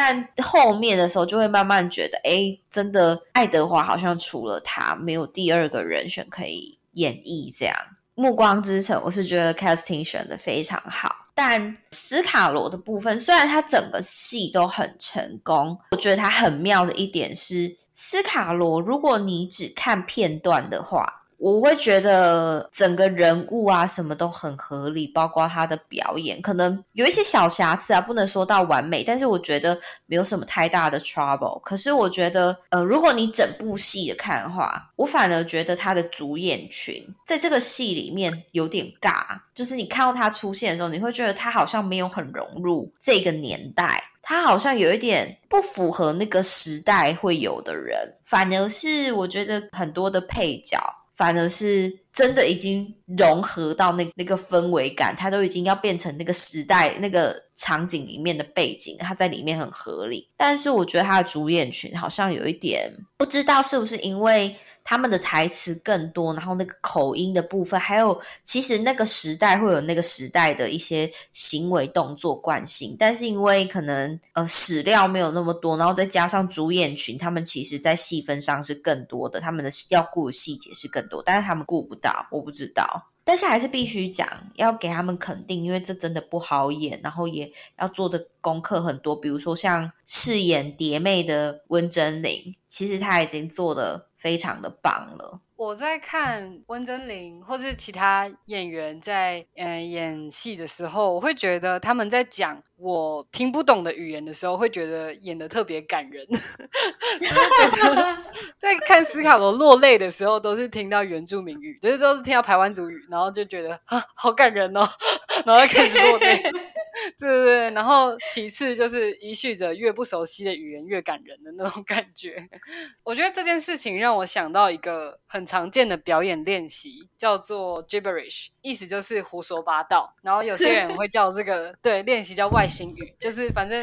但后面的时候就会慢慢觉得，哎，真的，爱德华好像除了他，没有第二个人选可以演绎这样。暮光之城，我是觉得 casting 选的非常好。但斯卡罗的部分，虽然他整个戏都很成功，我觉得他很妙的一点是，斯卡罗，如果你只看片段的话。我会觉得整个人物啊什么都很合理，包括他的表演，可能有一些小瑕疵啊，不能说到完美，但是我觉得没有什么太大的 trouble。可是我觉得，呃，如果你整部戏的看的话，我反而觉得他的主演群在这个戏里面有点尬，就是你看到他出现的时候，你会觉得他好像没有很融入这个年代，他好像有一点不符合那个时代会有的人，反而是我觉得很多的配角。反而是真的已经融合到那那个氛围感，它都已经要变成那个时代那个场景里面的背景，它在里面很合理。但是我觉得它的主演群好像有一点不知道是不是因为。他们的台词更多，然后那个口音的部分，还有其实那个时代会有那个时代的一些行为动作惯性，但是因为可能呃史料没有那么多，然后再加上主演群，他们其实在细分上是更多的，他们的要顾的细节是更多，但是他们顾不到，我不知道。但是还是必须讲，要给他们肯定，因为这真的不好演，然后也要做的功课很多。比如说像饰演蝶妹的温真菱，其实她已经做的非常的棒了。我在看温真菱或是其他演员在嗯演戏的时候，我会觉得他们在讲我听不懂的语言的时候，会觉得演的特别感人。*laughs* 在看斯卡罗落泪的时候，都是听到原住民语，就是都是听到台湾族语，然后就觉得啊好感人哦，*laughs* 然后开始落泪。*laughs* 对对对，然后其次就是依序着越不熟悉的语言越感人的那种感觉。我觉得这件事情让我想到一个很常见的表演练习，叫做 gibberish，意思就是胡说八道。然后有些人会叫这个对练习叫外星语，就是反正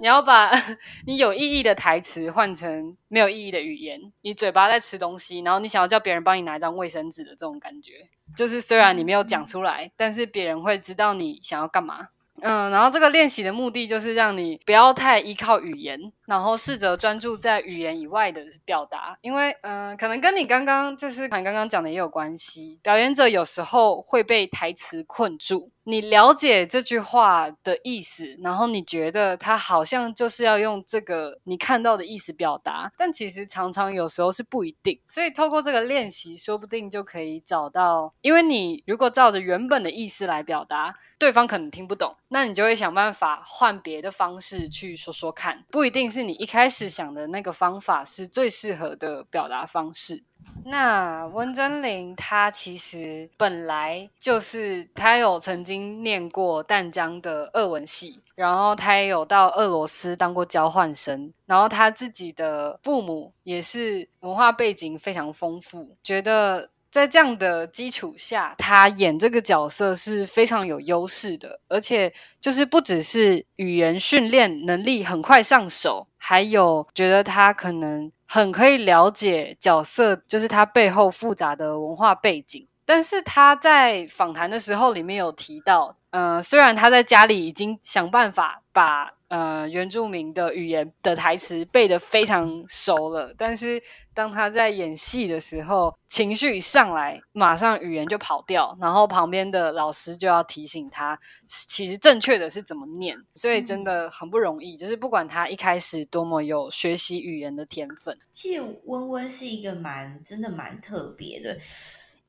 你要把 *laughs* 你有意义的台词换成没有意义的语言。你嘴巴在吃东西，然后你想要叫别人帮你拿一张卫生纸的这种感觉，就是虽然你没有讲出来，但是别人会知道你想要干嘛。嗯，然后这个练习的目的就是让你不要太依靠语言，然后试着专注在语言以外的表达，因为嗯，可能跟你刚刚就是你刚刚讲的也有关系。表演者有时候会被台词困住，你了解这句话的意思，然后你觉得他好像就是要用这个你看到的意思表达，但其实常常有时候是不一定。所以透过这个练习，说不定就可以找到，因为你如果照着原本的意思来表达。对方可能听不懂，那你就会想办法换别的方式去说说看，不一定是你一开始想的那个方法是最适合的表达方式。那温真菱她其实本来就是她有曾经念过淡江的俄文系，然后她也有到俄罗斯当过交换生，然后她自己的父母也是文化背景非常丰富，觉得。在这样的基础下，他演这个角色是非常有优势的，而且就是不只是语言训练能力很快上手，还有觉得他可能很可以了解角色，就是他背后复杂的文化背景。但是他在访谈的时候里面有提到，嗯，虽然他在家里已经想办法把。呃，原住民的语言的台词背得非常 *laughs* 熟了，但是当他在演戏的时候，情绪一上来，马上语言就跑掉，然后旁边的老师就要提醒他，其实正确的是怎么念，所以真的很不容易。就是不管他一开始多么有学习语言的天分，其实温温是一个蛮真的蛮特别的。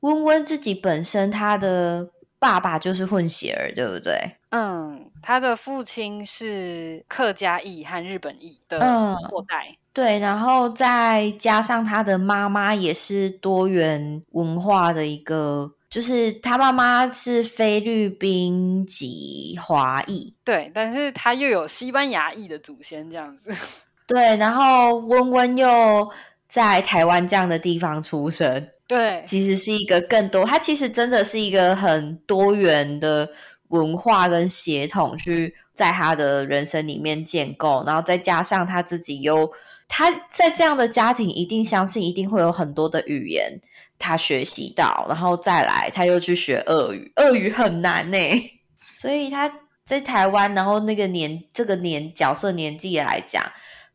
温温自己本身他的爸爸就是混血儿，对不对？嗯，他的父亲是客家裔和日本裔的后代，对，然后再加上他的妈妈也是多元文化的一个，就是他妈妈是菲律宾籍华裔，对，但是他又有西班牙裔的祖先这样子，*laughs* 对，然后温温又在台湾这样的地方出生，对，其实是一个更多，他其实真的是一个很多元的。文化跟血统去在他的人生里面建构，然后再加上他自己又他在这样的家庭，一定相信一定会有很多的语言他学习到，然后再来他又去学俄语，俄语很难呢，*laughs* 所以他在台湾，然后那个年这个年角色年纪来讲，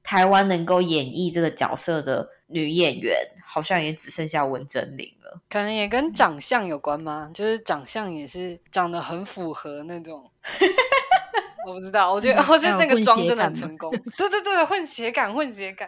台湾能够演绎这个角色的女演员，好像也只剩下文珍玲。可能也跟长相有关吗？就是长相也是长得很符合那种，*laughs* 我不知道。我觉得，我觉得那个妆真的很成功。对对对，混血感，混血感。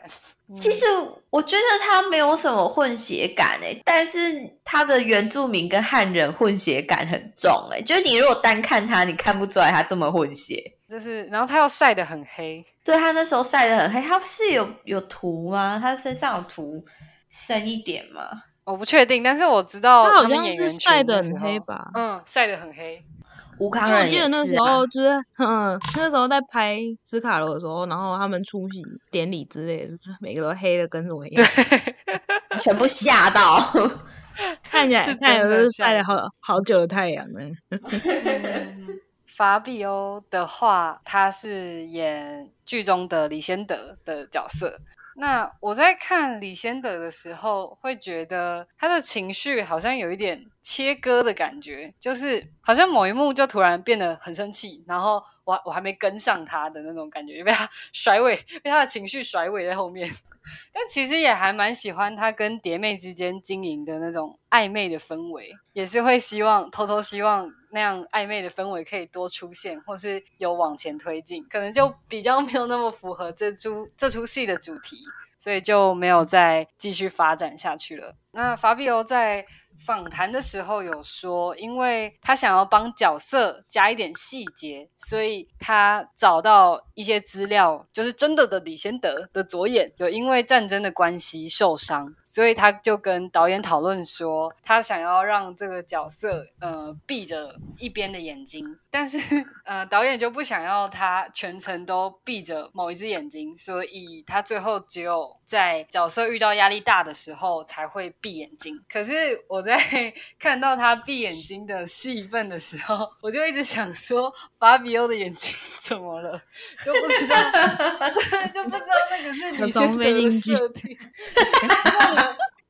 其实我觉得他没有什么混血感诶，但是他的原住民跟汉人混血感很重诶。就是你如果单看他，你看不出来他这么混血。就是，然后他又晒得很黑。对他那时候晒得很黑，他不是有有涂吗？他身上有涂深一点吗？我不确定，但是我知道他好像是晒得很黑吧？嗯，晒得很黑。吴康仁我记得那时候就是，*laughs* 嗯，那时候在拍斯卡罗的时候，然后他们出席典礼之类的，每个都黑的跟什么一样，全部吓到。*laughs* 看起来 *laughs* 是看起来就是晒了好好久的太阳呢。嗯法比欧的话，他是演剧中的李先德的角色。那我在看李先德的时候，会觉得他的情绪好像有一点切割的感觉，就是好像某一幕就突然变得很生气，然后我我还没跟上他的那种感觉，就被他 *laughs* 甩尾，被他的情绪甩尾在后面。但其实也还蛮喜欢他跟蝶妹之间经营的那种暧昧的氛围，也是会希望偷偷希望那样暧昧的氛围可以多出现，或是有往前推进，可能就比较没有那么符合这出这出戏的主题，所以就没有再继续发展下去了。那法比欧在访谈的时候有说，因为他想要帮角色加一点细节，所以他找到一些资料，就是真的的李先德的左眼有因为战争的关系受伤，所以他就跟导演讨论说，他想要让这个角色呃闭着一边的眼睛，但是呃导演就不想要他全程都闭着某一只眼睛，所以他最后只有在角色遇到压力大的时候才会闭眼睛。可是我在 *laughs* 看到他闭眼睛的戏份的时候，我就一直想说，法比欧的眼睛怎么了？就不知道，*laughs* 就不知道那个是有李从飞先德的设定。*laughs*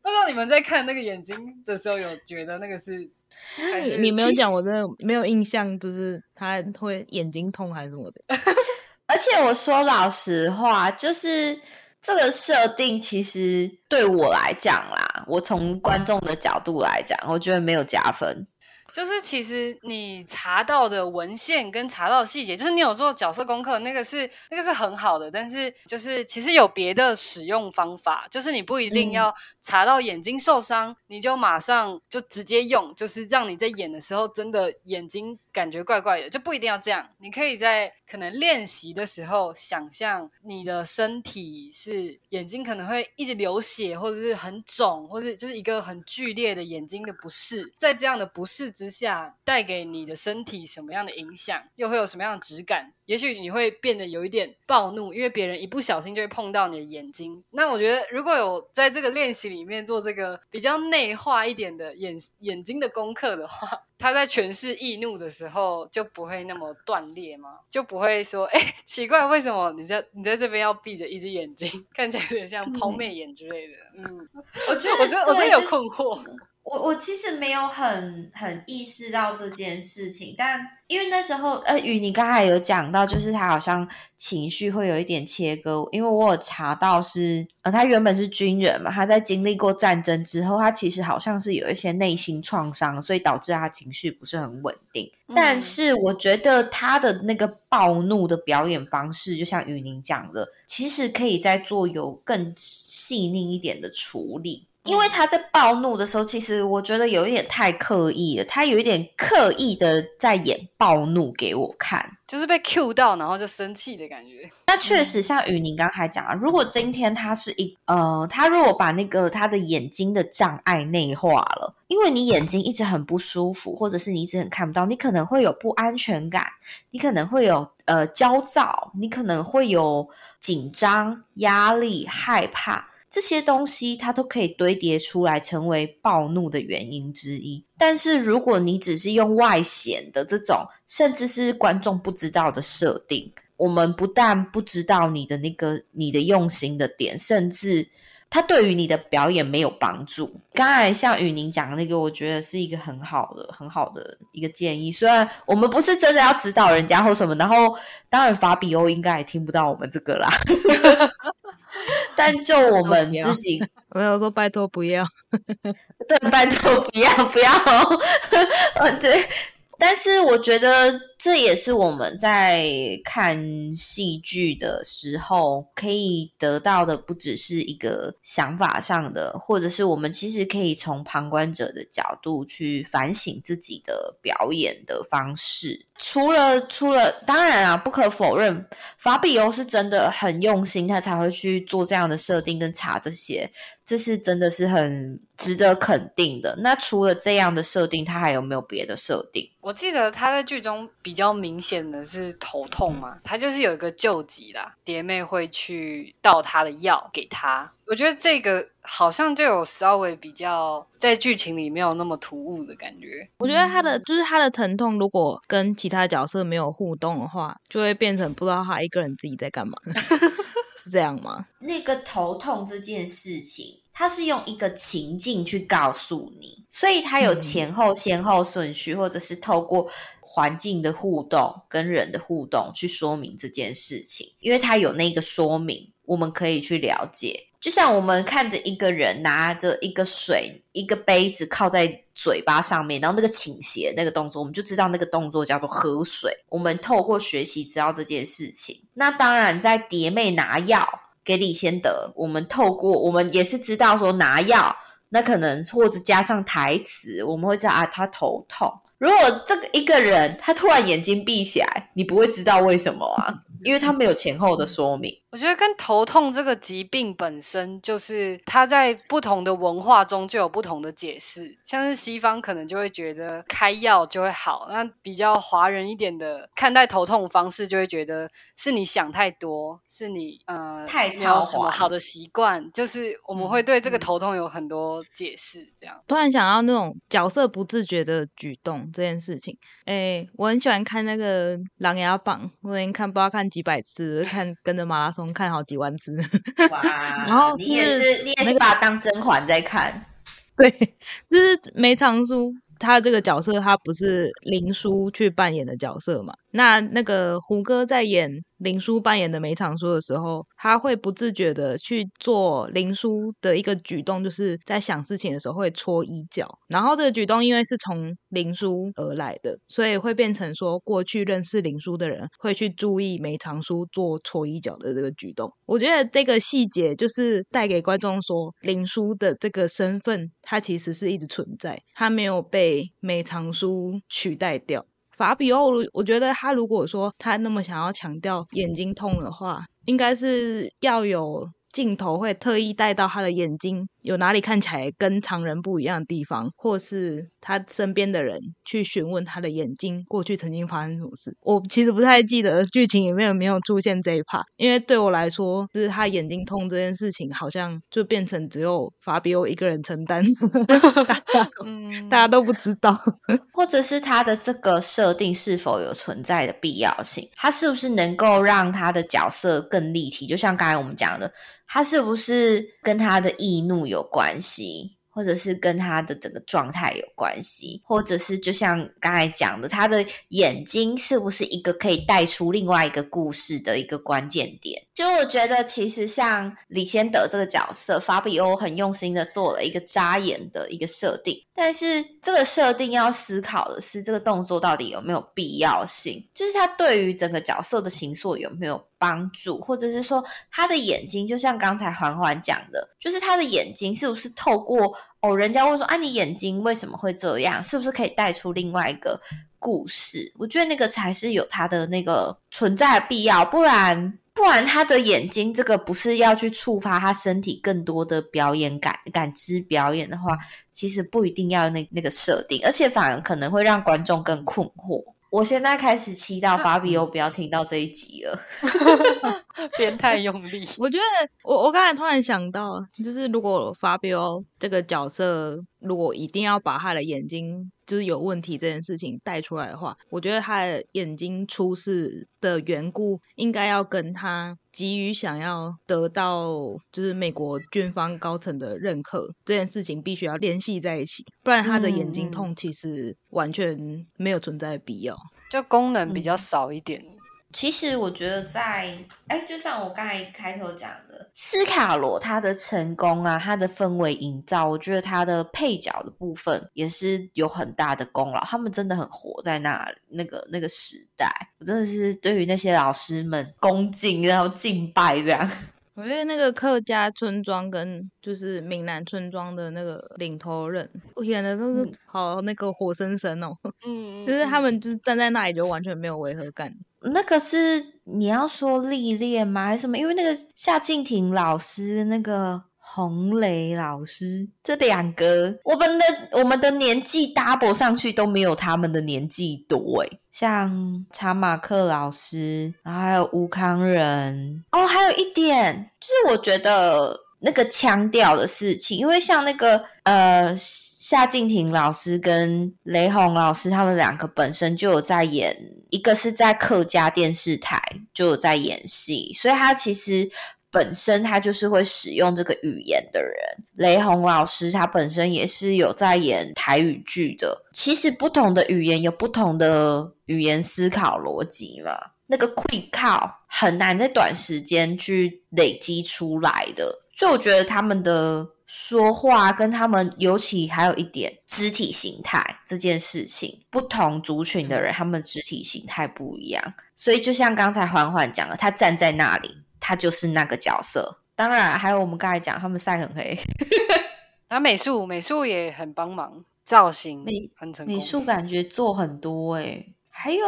不知道你们在看那个眼睛的时候，有觉得那个是？还你你没有讲，我真的没有印象，就是他会眼睛痛还是什么的。*laughs* 而且我说老实话，就是这个设定其实对我来讲啦，我从观众的角度来讲，我觉得没有加分。就是其实你查到的文献跟查到的细节，就是你有做角色功课，那个是那个是很好的。但是就是其实有别的使用方法，就是你不一定嗯要查到眼睛受伤，你就马上就直接用，就是让你在演的时候真的眼睛感觉怪怪的，就不一定要这样。你可以在可能练习的时候想象你的身体是眼睛可能会一直流血，或者是很肿，或是就是一个很剧烈的眼睛的不适，在这样的不适之下，带给你的身体什么样的影响，又会有什么样的质感？也许你会变得有一点暴怒，因为别人一不小心就会碰到你的眼睛。那我觉得，如果有在这个练习里面做这个比较内化一点的眼眼睛的功课的话，*laughs* 他在诠释易怒的时候就不会那么断裂吗？就不会说，哎、奇怪，为什么你在你在这边要闭着一只眼睛，*laughs* 看起来有点像抛媚眼之类的？嗯，我觉得我觉得我真的有困惑。我我其实没有很很意识到这件事情，但因为那时候呃，雨你刚才有讲到，就是他好像情绪会有一点切割，因为我有查到是呃，他原本是军人嘛，他在经历过战争之后，他其实好像是有一些内心创伤，所以导致他情绪不是很稳定。但嗯是我觉得他的那个暴怒的表演方式，就像雨宁讲的，其实可以再做有更细腻一点的处理。因为他在暴怒的时候，其实我觉得有一点太刻意了，他有一点刻意的在演暴怒给我看。就是被 Q 到，然后就生气的感觉。那确实像雨宁刚才讲啊，如果今天他是一呃，他如果把那个他的眼睛的障碍内化了，因为你眼睛一直很不舒服，或者是你一直很看不到，你可能会有不安全感，你可能会有呃焦躁，你可能会有紧张、压力、害怕。这些东西它都可以堆叠出来，成为暴怒的原因之一。但是如果你只是用外显的这种，甚至是观众不知道的设定，我们不但不知道你的那个你的用心的点，甚至它对于你的表演没有帮助。刚才像雨宁讲的那个，我觉得是一个很好的、很好的一个建议。虽然我们不是真的要指导人家或什么，然后当然法比欧应该也听不到我们这个啦。*laughs* *laughs* 但就我们自己 *laughs* 我有说拜托不要，*laughs* 对，拜托不要不要，呃，对。但是我觉得这也是我们在看戏剧的时候可以得到的，不只是一个想法上的，或者是我们其实可以从旁观者的角度去反省自己的表演的方式。除了除了，当然啊，不可否认，法比欧是真的很用心，他才会去做这样的设定跟查这些，这是真的是很值得肯定的。那除了这样的设定，他还有没有别的设定？我记得他在剧中比较明显的是头痛嘛，他就是有一个救急啦，蝶妹会去倒他的药给他。我觉得这个好像就有稍微比较在剧情里没有那么突兀的感觉。我觉得他的就是他的疼痛，如果跟其他角色没有互动的话，就会变成不知道他一个人自己在干嘛，*laughs* 是这样吗？那个头痛这件事情。它是用一个情境去告诉你，所以它有前后先后顺序，或者是透过环境的互动跟人的互动去说明这件事情。因为它有那个说明，我们可以去了解。就像我们看着一个人拿着一个水一个杯子靠在嘴巴上面，然后那个倾斜那个动作，我们就知道那个动作叫做喝水。我们透过学习知道这件事情。那当然，在蝶妹拿药。给李先德，我们透过我们也是知道说拿药，那可能或者加上台词，我们会知道啊，他头痛。如果这个一个人他突然眼睛闭起来，你不会知道为什么啊，因为他没有前后的说明。我觉得跟头痛这个疾病本身，就是它在不同的文化中就有不同的解释。像是西方可能就会觉得开药就会好，那比较华人一点的看待头痛方式，就会觉得是你想太多，是你呃太超什么好的习惯，就是我们会对这个头痛有很多解释。这样突然想到那种角色不自觉的举动这件事情，哎，我很喜欢看那个《琅琊榜》，我已经看不知道看几百次，看跟着马拉松。看好几万次，哇！*laughs* 然后你也是，你也是把它当甄嬛在看，*laughs* 对，就是梅长苏他这个角色，他不是林殊去扮演的角色嘛？那那个胡歌在演。林叔扮演的梅长苏的时候，他会不自觉的去做林叔的一个举动，就是在想事情的时候会搓衣角。然后这个举动因为是从林叔而来的，所以会变成说过去认识林叔的人会去注意梅长苏做搓衣角的这个举动。我觉得这个细节就是带给观众说林叔的这个身份，他其实是一直存在，他没有被梅长苏取代掉。法比奥，我觉得他如果说他那么想要强调眼睛痛的话，应该是要有镜头会特意带到他的眼睛。有哪里看起来跟常人不一样的地方，或是他身边的人去询问他的眼睛过去曾经发生什么事？我其实不太记得剧情里面有没有出现这一 part，因为对我来说，就是他眼睛痛这件事情，好像就变成只有法比欧一个人承担，*laughs* 大家都不知道，或者是他的这个设定是否有存在的必要性？他是不是能够让他的角色更立体？就像刚才我们讲的。他是不是跟他的易怒有关系？或者是跟他的整个状态有关系，或者是就像刚才讲的，他的眼睛是不是一个可以带出另外一个故事的一个关键点？就我觉得，其实像李先德这个角色，法比欧很用心的做了一个扎眼的一个设定，但是这个设定要思考的是，这个动作到底有没有必要性？就是他对于整个角色的形塑有没有帮助，或者是说他的眼睛，就像刚才环环讲的，就是他的眼睛是不是透过哦，人家问说啊，你眼睛为什么会这样？是不是可以带出另外一个故事？我觉得那个才是有它的那个存在的必要，不然不然他的眼睛这个不是要去触发他身体更多的表演感感知表演的话，其实不一定要那那个设定，而且反而可能会让观众更困惑。我现在开始祈祷法比欧不要听到这一集了，*laughs* 变太用力。*laughs* 我觉得我我刚才突然想到，就是如果法比欧这个角色，如果一定要把他的眼睛就是有问题这件事情带出来的话，我觉得他的眼睛出事的缘故，应该要跟他急于想要得到就是美国军方高层的认可这件事情，必须要联系在一起，不然他的眼睛痛其实完全没有存在的必要。就功能比较少一点。其实我觉得，在哎，就像我刚才开头讲的，斯卡罗他的成功啊，他的氛围营造，我觉得他的配角的部分也是有很大的功劳。他们真的很活在那那个那个时代，我真的是对于那些老师们恭敬，然后敬拜这样。*laughs* 我觉得那个客家村庄跟就是闽南村庄的那个领头人演的都是好那个活生生哦，嗯，*laughs* 就是他们就是站在那里就完全没有违和感。那个是你要说历练吗？还是什么？因为那个夏静婷老师那个洪雷老师，这两个我们的我们的年纪 double 上去都没有他们的年纪多诶像查马克老师，然后还有吴康仁哦，还有一点就是我觉得那个腔调的事情，因为像那个呃夏静婷老师跟雷洪老师，他们两个本身就有在演，一个是在客家电视台就有在演戏，所以他其实。本身他就是会使用这个语言的人，雷洪老师他本身也是有在演台语剧的。其实不同的语言有不同的语言思考逻辑嘛，那个 quick 靠很难在短时间去累积出来的。所以我觉得他们的说话跟他们尤其还有一点肢体形态这件事情，不同族群的人他们肢体形态不一样，所以就像刚才缓缓讲了，他站在那里。他就是那个角色，当然还有我们刚才讲，他们晒很黑，*laughs* 然后美术美术也很帮忙，造型美很成功，美术感觉做很多哎，还有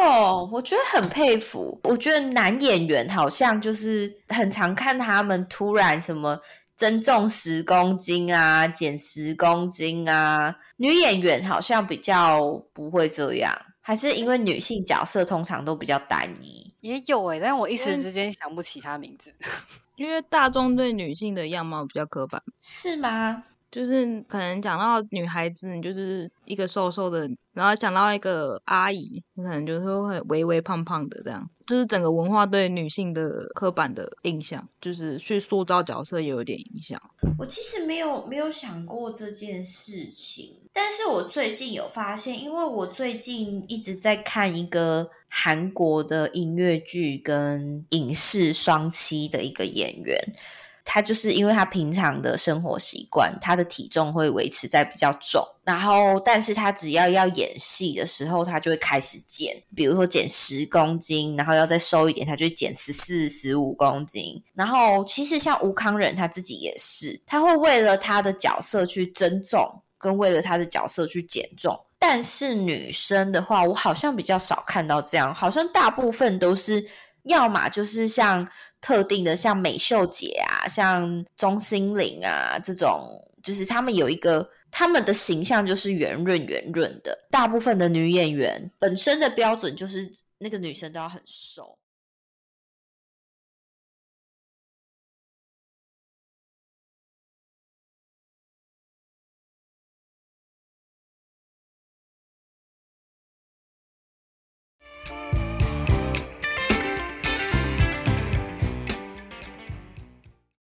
我觉得很佩服，我觉得男演员好像就是很常看他们突然什么增重十公斤啊，减十公斤啊，女演员好像比较不会这样，还是因为女性角色通常都比较单一。也有哎，但我一时之间想不起她名字。*laughs* 因为大众对女性的样貌比较刻板，是吗？就是可能讲到女孩子，你就是一个瘦瘦的，然后讲到一个阿姨，你可能就是会微微胖胖的这样。就是整个文化对女性的刻板的印象，就是去塑造角色也有点影响。我其实没有没有想过这件事情，但是我最近有发现，因为我最近一直在看一个韩国的音乐剧跟影视双栖的一个演员。他就是因为他平常的生活习惯，他的体重会维持在比较重，然后但是他只要要演戏的时候，他就会开始减，比如说减十公斤，然后要再瘦一点，他就减十四、十五公斤。然后其实像吴康仁他自己也是，他会为了他的角色去增重，跟为了他的角色去减重。但是女生的话，我好像比较少看到这样，好像大部分都是要么就是像。特定的像美秀姐啊，像钟欣凌啊这种，就是他们有一个，他们的形象就是圆润圆润的，大部分的女演员本身的标准就是那个女生都要很瘦。